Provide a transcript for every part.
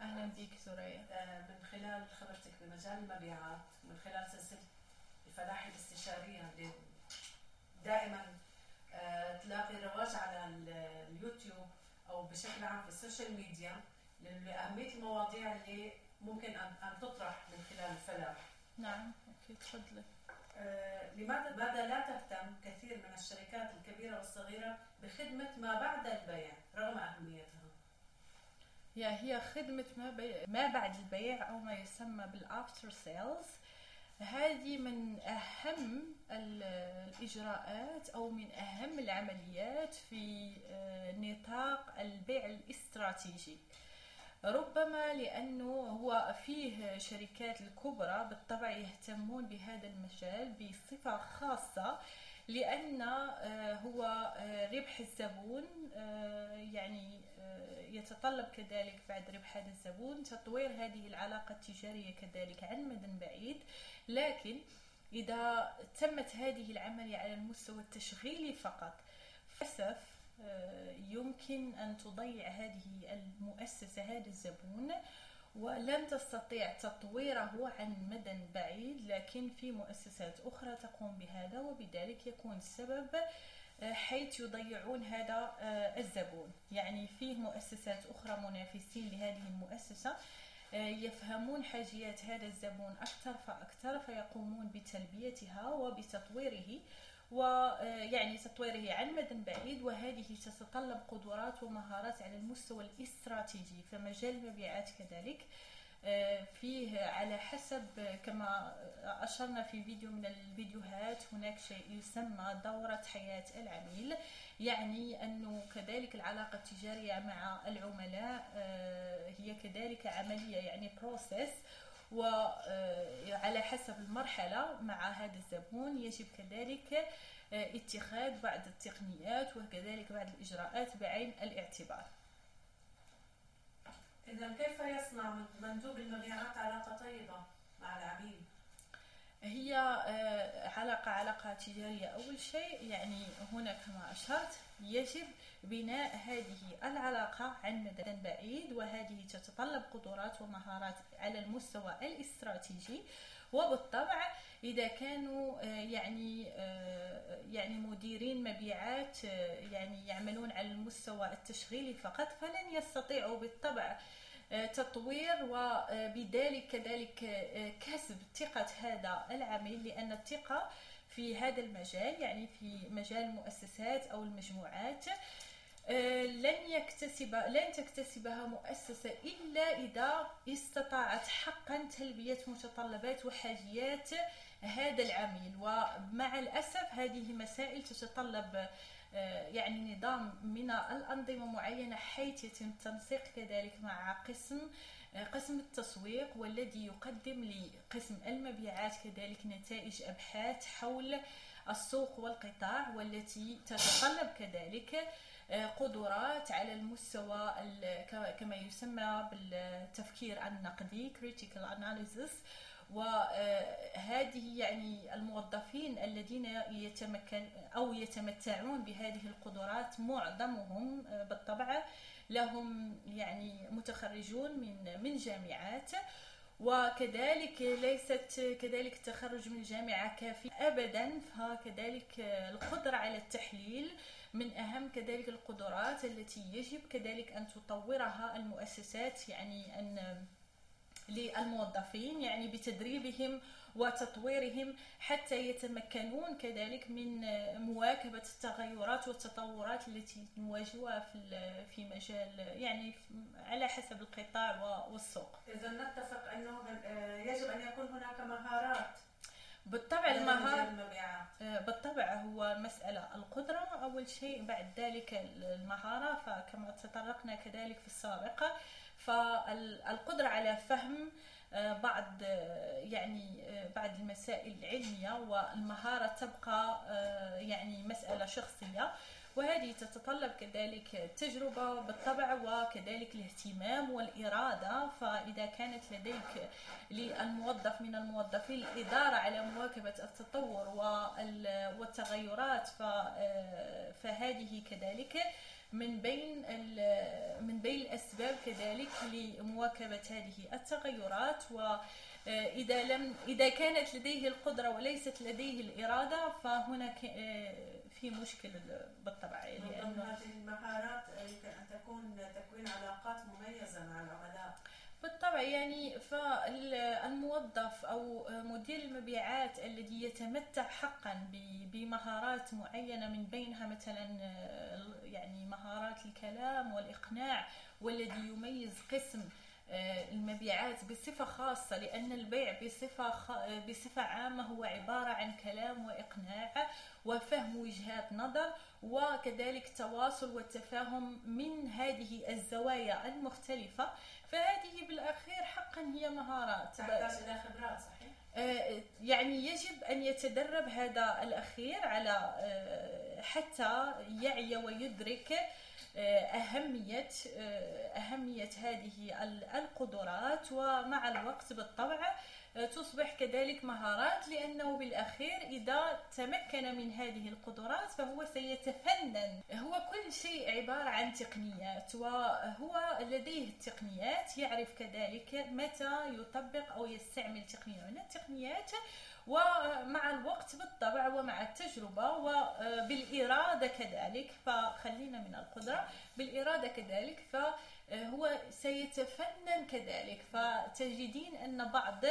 أهلا بك ثريا آه، من خلال خبرتك بمجال المبيعات من خلال سلسلة الفلاحه الاستشارية اللي دائما آه، تلاقي رواج على اليوتيوب أو بشكل عام في ال social media لأهمية المواضيع اللي ممكن ان تطرح من خلال الفلاح. نعم أكيد تفضلي. آه، لماذا لماذا لا تهتم كثير من الشركات الكبيرة والصغيرة بخدمة ما بعد البيع رغم أهميتها؟ يا هي خدمة ما, بي... ما بعد البيع أو ما يسمى بال after sales هذه من أهم الإجراءات أو من أهم العمليات في آه، نطاق البيع الاستراتيجي. ربما لأنه هو فيه شركات الكبرى بالطبع يهتمون بهذا المجال بصفة خاصة لأن آه، هو آه، ربح الزبون يعني يتطلب كذلك بعد ربح هذا الزبون تطوير هذه العلاقة التجارية كذلك عن مدى بعيد. لكن إذا تمت هذه العملية على المستوى التشغيلي فقط للأسف آه، يمكن أن تضيع هذه المؤسسة هذا الزبون. ولن تستطيع تطويره عن مدى بعيد لكن في مؤسسات أخرى تقوم بهذا وبذلك يكون السبب آه، حيث يضيعون هذا آه، الزبون. يعني فيه مؤسسات أخرى منافسين لهذه المؤسسة آه، يفهمون حاجيات هذا الزبون أكثر فأكثر فيقومون بتلبيتها وبتطويره. ويعني تطويره عن مدى بعيد وهذه تتطلب قدرات ومهارات على المستوى الاستراتيجي فمجال المبيعات كذلك. آه، فيه على حسب كما أشرنا في فيديو من الفيديوهات هناك شيء يسمى دورة حياة العميل. يعني أنه كذلك العلاقة التجارية مع العملاء آه، هي كذلك عملية يعني بروسيس وعلى حسب المرحلة مع هذا الزبون يجب كذلك آه، اتخاذ بعض التقنيات وكذلك بعض الإجراءات بعين الاعتبار إذا كيف يصنع مندوب المبيعات علاقة طيبة مع العميل؟ هي آه، علاقة علاقة تجارية. أول شيء يعني هنا كما أشرت يجب بناء هذه العلاقة عن مدى بعيد وهذه تتطلب قدرات ومهارات على المستوى الاستراتيجي. وبالطبع إذا كانوا آه، يعني آه، يعني مديرين مبيعات يعني يعملون على المستوى التشغيلي فقط فلن يستطيعوا بالطبع تطوير وبذلك كذلك آه، كسب ثقة هذا العميل لأن الثقة في هذا المجال يعني في مجال المؤسسات أو المجموعات آه، لن يكتسب لن تكتسبها مؤسسة إلا إذا استطاعت حقا تلبية متطلبات وحاجيات هذا العميل. ومع الأسف هذه مسائل تتطلب آه، يعني نظام من الأنظمة معينة حيث يتم التنسيق كذلك مع قسم آه، قسم التسويق والذي يقدم لقسم المبيعات كذلك نتائج أبحاث حول السوق والقطاع والتي تتطلب كذلك آه، قدرات على المستوى كما يسمى بالتفكير النقدي critical analysis وهذه يعني الموظفين الذين يتمكن أو يتمتعون بهذه القدرات معظمهم بالطبع لهم يعني متخرجون من من جامعات وكذلك ليست كذلك التخرج من الجامعة كافي أبدا فكذلك القدرة على التحليل من أهم كذلك القدرات التي يجب كذلك أن تطورها المؤسسات يعني أن للموظفين يعني بتدريبهم وتطويرهم حتى يتمكنون كذلك من مواكبة التغيرات والتطورات التي نواجهها في في مجال يعني على حسب القطاع والسوق. إذا نتفق أنه يجب أن يكون هناك مهارات بالطبع المهارة آه، بالطبع هو مسألة القدرة. أول شيء بعد ذلك المهارة فكما تطرقنا كذلك في السابقة فالقدرة على فهم آه، بعض آه، يعني بعض المسائل العلمية والمهارة تبقى يعني مسألة شخصية. وهذه تتطلب كذلك تجربة بالطبع وكذلك الاهتمام والإرادة. فإذا كانت لديك للموظف من الموظفين الإدارة على مواكبة التطور والتغيرات فهذه كذلك من بين من بين الأسباب كذلك لمواكبة هذه التغيرات. وإذا لم إذا كانت لديه القدرة وليست لديه الإرادة فهنا في مشكل بالطبع لأن هذه المهارات يمكن أن تكون تكوين علاقات مميزة مع العملاء بالطبع يعني فالموظف أو مدير المبيعات الذي يتمتع حقا بمهارات معينة من بينها مثلا يعني مهارات الكلام والإقناع والذي يميز قسم المبيعات بصفة خاصة لأن البيع بصفة بصفة عامة هو عبارة عن كلام وإقناع وفهم وجهات نظر وكذلك تواصل والتفاهم من هذه الزوايا المختلفة. فهذه بالأخير حقا هي مهارات. تحتاج إلى خبرات صحيح؟ آه، يعني يجب أن يتدرب هذا الأخير على آه، حتى يعي ويدرك آه، أهمية أهمية هذه القدرات ومع الوقت بالطبع تصبح كذلك مهارات لأنه بالأخير إذا تمكن من هذه القدرات فهو سيتفنن. هو كل شيء عبارة عن تقنيات وهو لديه التقنيات يعرف كذلك متى يطبق أو يستعمل تقنية. من التقنيات ومع الوقت بالطبع ومع التجربة وبالإرادة كذلك فخلينا من القدرة. بالإرادة كذلك فهو سيتفنن كذلك. فتجدين أن بعض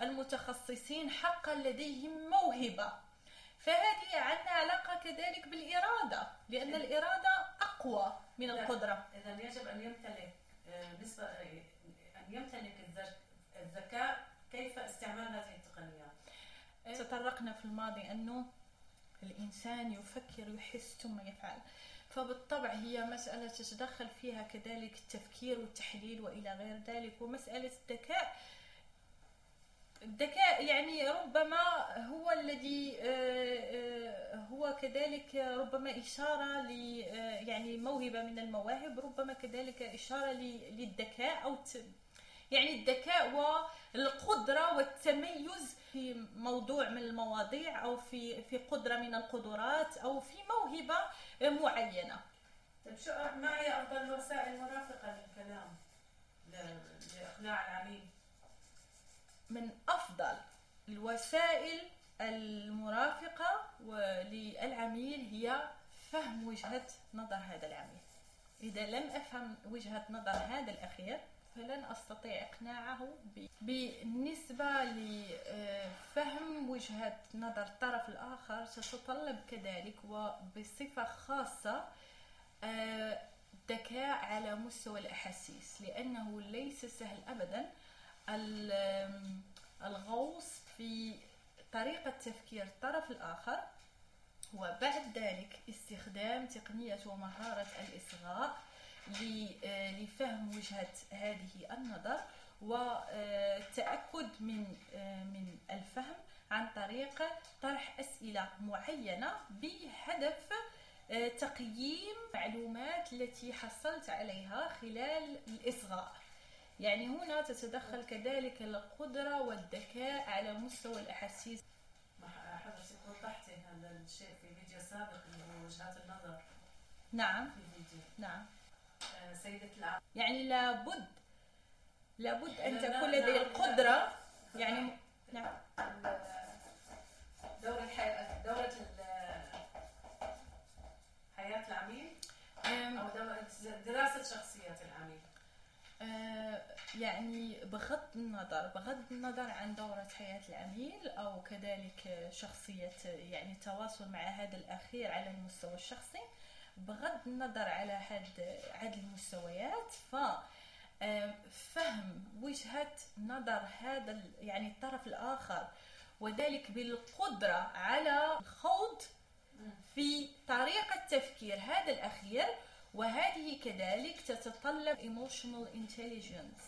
المتخصصين حقا لديهم موهبة. فهذه عندنا علاقة كذلك بالإرادة لأن الإرادة أقوى من القدرة. إذا يجب أن يمتلك نسبة أن يمتلك الذكاء كيف استعمال هذه التقنيات؟ تطرقنا في الماضي أنه الإنسان يفكر يحس ثم يفعل. فبالطبع هي مسألة تتدخل فيها كذلك التفكير والتحليل وإلى غير ذلك ومسألة الذكاء. الذكاء يعني ربما هو الذي هو كذلك ربما إشارة ل يعني موهبة من المواهب ربما كذلك إشارة للذكاء أو يعني الذكاء والقدرة والتميز في موضوع من المواضيع أو في في قدرة من القدرات أو في موهبة معينة. طيب شو ما هي أفضل الوسائل المرافقة للكلام لإقناع العميل؟ من أفضل الوسائل المرافقة للعميل هي فهم وجهة نظر هذا العميل إذا لم أفهم وجهة نظر هذا الأخير فلن أستطيع إقناعه بالنسبة لفهم وجهة نظر الطرف الآخر تتطلب كذلك وبصفة خاصة الذكاء على مستوى الأحاسيس لأنه ليس سهل أبدا الغوص في طريقة تفكير الطرف الآخر وبعد ذلك استخدام تقنية ومهارة الإصغاء لفهم وجهة هذه النظر والتأكد من من الفهم عن طريق طرح أسئلة معينة بهدف تقييم المعلومات التي حصلت عليها خلال الإصغاء. يعني هنا تتدخل كذلك القدرة والذكاء على مستوى الأحاسيس. حضرتك وضحتي هذا الشيء في فيديو سابق اللي هو وجهات النظر. نعم. في فيديو. نعم. آه، سيدة العقل يعني لابد لابد أن تكون لدي القدرة. يعني نعم. دورة الحياة دورة حياة العميل أو دراسة شخصية العميل. آه، يعني بغض النظر بغض النظر عن دورة حياة العميل أو كذلك شخصية يعني التواصل مع هذا الأخير على المستوى الشخصي بغض النظر على هاد هاد المستويات ف فهم وجهة نظر هذا يعني الطرف الآخر وذلك بالقدرة على الخوض في طريقة تفكير هذا الأخير وهذه كذلك تتطلب emotional intelligence.